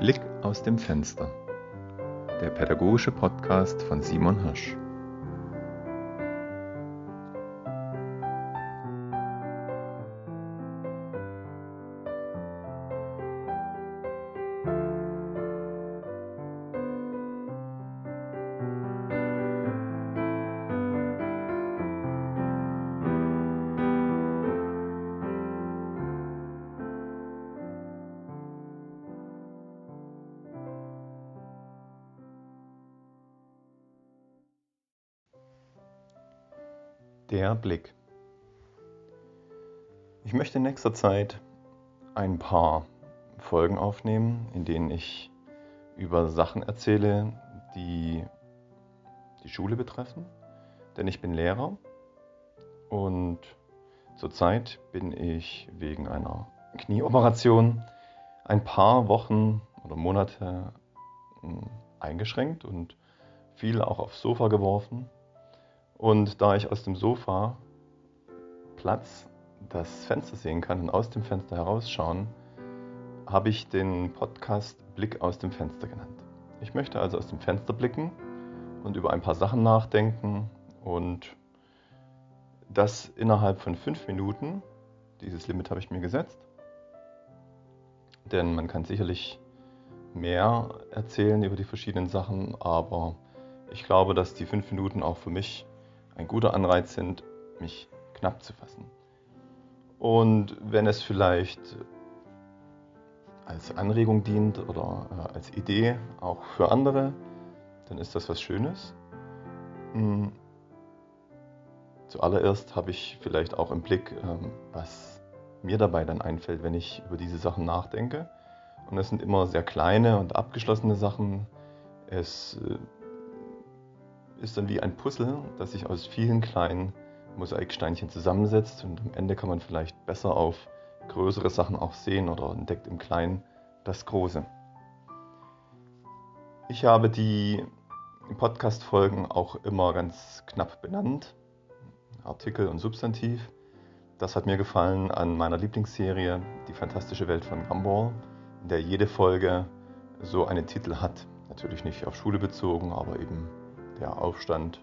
Blick aus dem Fenster. Der pädagogische Podcast von Simon Hirsch. Der Blick. Ich möchte in nächster Zeit ein paar Folgen aufnehmen, in denen ich über Sachen erzähle, die die Schule betreffen. Denn ich bin Lehrer und zurzeit bin ich wegen einer Knieoperation ein paar Wochen oder Monate hm, eingeschränkt und viel auch aufs Sofa geworfen und da ich aus dem Sofa Platz das Fenster sehen kann und aus dem Fenster herausschauen, habe ich den Podcast Blick aus dem Fenster genannt. Ich möchte also aus dem Fenster blicken und über ein paar Sachen nachdenken und das innerhalb von fünf Minuten. Dieses Limit habe ich mir gesetzt. Denn man kann sicherlich mehr erzählen über die verschiedenen Sachen, aber ich glaube, dass die fünf Minuten auch für mich ein guter Anreiz sind, mich knapp zu fassen. Und wenn es vielleicht als Anregung dient oder äh, als Idee auch für andere, dann ist das was Schönes. Hm. Zuallererst habe ich vielleicht auch im Blick, ähm, was mir dabei dann einfällt, wenn ich über diese Sachen nachdenke. Und das sind immer sehr kleine und abgeschlossene Sachen. Es äh, ist dann wie ein Puzzle, das sich aus vielen kleinen Mosaiksteinchen zusammensetzt und am Ende kann man vielleicht besser auf größere Sachen auch sehen oder entdeckt im Kleinen das Große. Ich habe die Podcast-Folgen auch immer ganz knapp benannt, Artikel und Substantiv. Das hat mir gefallen an meiner Lieblingsserie Die fantastische Welt von Gumball, in der jede Folge so einen Titel hat. Natürlich nicht auf Schule bezogen, aber eben der Aufstand,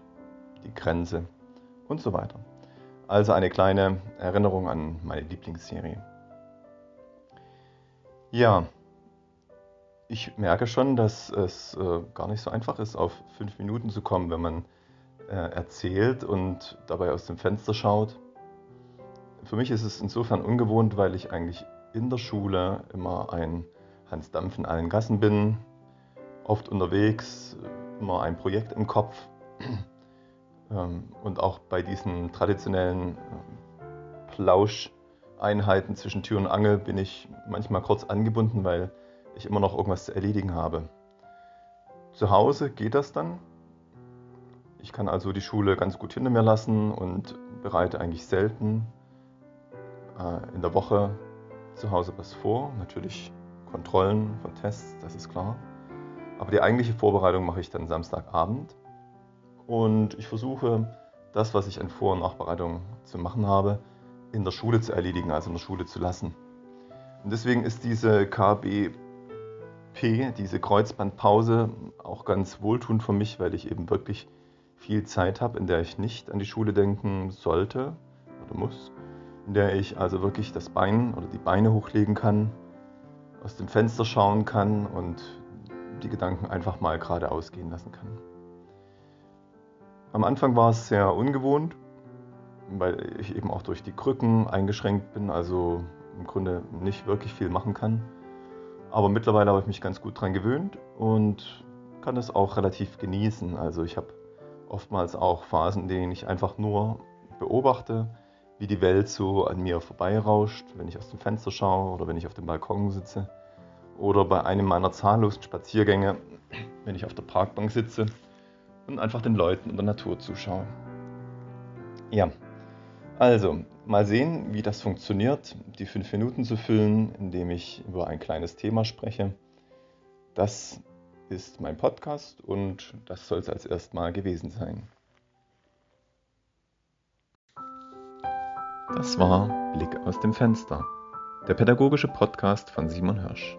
die Grenze und so weiter. Also eine kleine Erinnerung an meine Lieblingsserie. Ja, ich merke schon, dass es äh, gar nicht so einfach ist, auf fünf Minuten zu kommen, wenn man äh, erzählt und dabei aus dem Fenster schaut. Für mich ist es insofern ungewohnt, weil ich eigentlich in der Schule immer ein Hans Dampf in allen Gassen bin, oft unterwegs, immer ein Projekt im Kopf. Ähm, und auch bei diesen traditionellen ähm, Plauscheinheiten zwischen Tür und Angel bin ich manchmal kurz angebunden, weil ich immer noch irgendwas zu erledigen habe. Zu Hause geht das dann. Ich kann also die Schule ganz gut hinter mir lassen und bereite eigentlich selten äh, in der Woche zu Hause was vor. Natürlich Kontrollen von Tests, das ist klar. Aber die eigentliche Vorbereitung mache ich dann Samstagabend. Und ich versuche, das, was ich an Vor- und Nachbereitung zu machen habe, in der Schule zu erledigen, also in der Schule zu lassen. Und deswegen ist diese KBP, diese Kreuzbandpause, auch ganz wohltuend für mich, weil ich eben wirklich viel Zeit habe, in der ich nicht an die Schule denken sollte oder muss, in der ich also wirklich das Bein oder die Beine hochlegen kann, aus dem Fenster schauen kann und die Gedanken einfach mal geradeaus gehen lassen kann. Am Anfang war es sehr ungewohnt, weil ich eben auch durch die Krücken eingeschränkt bin, also im Grunde nicht wirklich viel machen kann. Aber mittlerweile habe ich mich ganz gut daran gewöhnt und kann es auch relativ genießen. Also ich habe oftmals auch Phasen, in denen ich einfach nur beobachte, wie die Welt so an mir vorbeirauscht, wenn ich aus dem Fenster schaue oder wenn ich auf dem Balkon sitze oder bei einem meiner zahllosen Spaziergänge, wenn ich auf der Parkbank sitze und einfach den Leuten und der Natur zuschaue. Ja, also mal sehen, wie das funktioniert, die fünf Minuten zu füllen, indem ich über ein kleines Thema spreche. Das ist mein Podcast und das soll es als erstmal gewesen sein. Das war Blick aus dem Fenster, der pädagogische Podcast von Simon Hirsch.